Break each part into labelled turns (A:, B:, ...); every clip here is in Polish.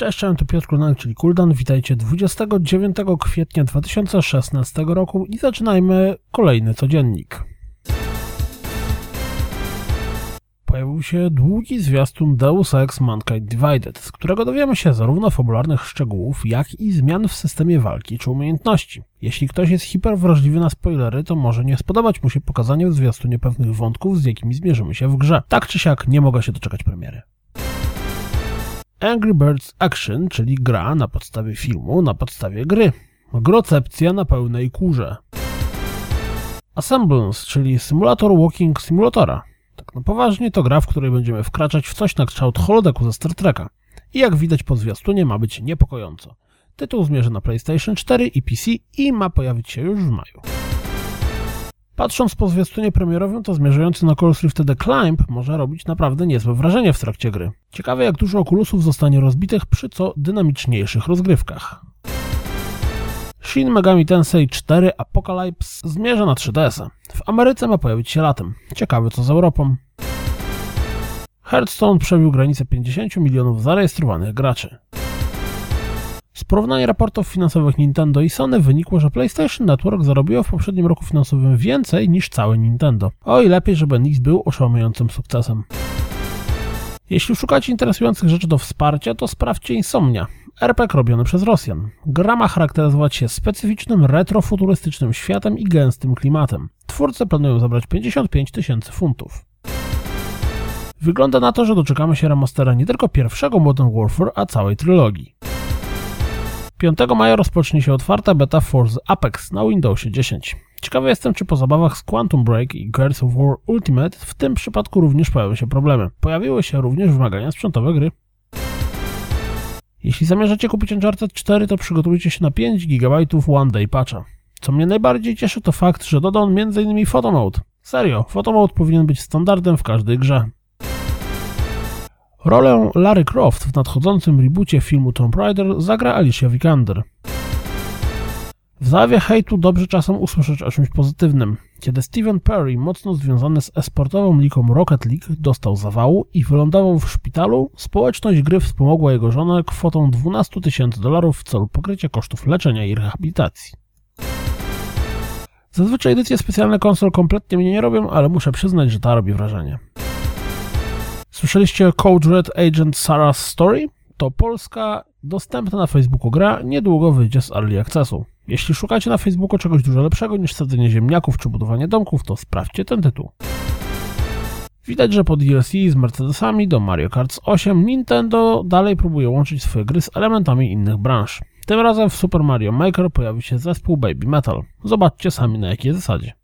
A: Cześć, cześć, to Piotr Klunak, czyli Kuldan. Witajcie 29 kwietnia 2016 roku i zaczynajmy kolejny codziennik. Pojawił się długi zwiastun Deus Ex Mankind Divided, z którego dowiemy się zarówno fabularnych szczegółów, jak i zmian w systemie walki czy umiejętności. Jeśli ktoś jest hiperwrażliwy na spoilery, to może nie spodobać mu się pokazanie w zwiastunie pewnych wątków, z jakimi zmierzymy się w grze. Tak czy siak, nie mogę się doczekać premiery. Angry Birds Action, czyli gra na podstawie filmu, na podstawie gry. Grocepcja na pełnej kurze. Assemblance, czyli symulator walking simulatora. Tak no poważnie, to gra, w której będziemy wkraczać w coś na kształt holodecku ze Star Treka. I jak widać po zwiastunie ma być niepokojąco. Tytuł zmierzy na PlayStation 4 i PC i ma pojawić się już w maju. Patrząc po zwiastunie premierowym, to zmierzający na Call Rift The Climb może robić naprawdę niezłe wrażenie w trakcie gry. Ciekawe jak dużo okulusów zostanie rozbitych przy co dynamiczniejszych rozgrywkach. Shin Megami Tensei 4 Apocalypse zmierza na 3DS. W Ameryce ma pojawić się latem. Ciekawe co z Europą. Hearthstone przebił granicę 50 milionów zarejestrowanych graczy. Z porównania raportów finansowych Nintendo i Sony wynikło, że PlayStation Network zarobiło w poprzednim roku finansowym więcej niż całe Nintendo. O i lepiej, żeby NX był oszałamiającym sukcesem. Jeśli szukacie interesujących rzeczy do wsparcia, to sprawdźcie Insomnia. RPG robiony przez Rosjan. Gra ma charakteryzować się specyficznym, retrofuturystycznym światem i gęstym klimatem. Twórcy planują zabrać 55 tysięcy funtów. Wygląda na to, że doczekamy się remastera nie tylko pierwszego Modern Warfare, a całej trylogii. 5 maja rozpocznie się otwarta beta Force Apex na Windowsie 10. Ciekawy jestem, czy po zabawach z Quantum Break i Gears of War Ultimate w tym przypadku również pojawią się problemy. Pojawiły się również wymagania sprzętowe gry. Jeśli zamierzacie kupić Uncharted 4, to przygotujcie się na 5 GB One Day Patcha. Co mnie najbardziej cieszy to fakt, że doda on m.in. Photo Mode. Serio, Photo Mode powinien być standardem w każdej grze. Rolę Larry Croft w nadchodzącym reboocie filmu Tomb Raider zagra Alicia Vikander. W zawie hejtu dobrze czasem usłyszeć o czymś pozytywnym. Kiedy Steven Perry, mocno związany z esportową ligą Rocket League, dostał zawału i wylądował w szpitalu, społeczność gry wspomogła jego żonę kwotą 12 tysięcy dolarów w celu pokrycia kosztów leczenia i rehabilitacji. Zazwyczaj edycje specjalne konsol kompletnie mnie nie robią, ale muszę przyznać, że ta robi wrażenie. Słyszeliście Code Red Agent Sarah's Story? To polska, dostępna na Facebooku gra, niedługo wyjdzie z Early Accessu. Jeśli szukacie na Facebooku czegoś dużo lepszego niż sadzenie ziemniaków czy budowanie domków, to sprawdźcie ten tytuł. Widać, że po DLC z Mercedesami do Mario Kart 8 Nintendo dalej próbuje łączyć swoje gry z elementami innych branż. Tym razem w Super Mario Maker pojawi się zespół Baby Metal. Zobaczcie sami na jakiej zasadzie.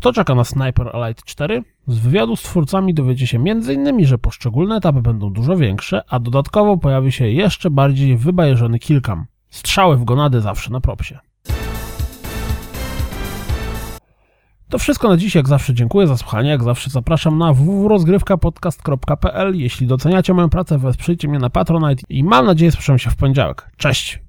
A: Kto czeka na Sniper Elite 4? Z wywiadu z twórcami dowiecie się m.in., że poszczególne etapy będą dużo większe, a dodatkowo pojawi się jeszcze bardziej wybajeżony kilkam. Strzały w gonady zawsze na propsie. To wszystko na dziś, jak zawsze dziękuję za słuchanie, jak zawsze zapraszam na www.rozgrywkapodcast.pl Jeśli doceniacie moją pracę, wesprzyjcie mnie na Patronite i mam nadzieję słyszymy się w poniedziałek. Cześć!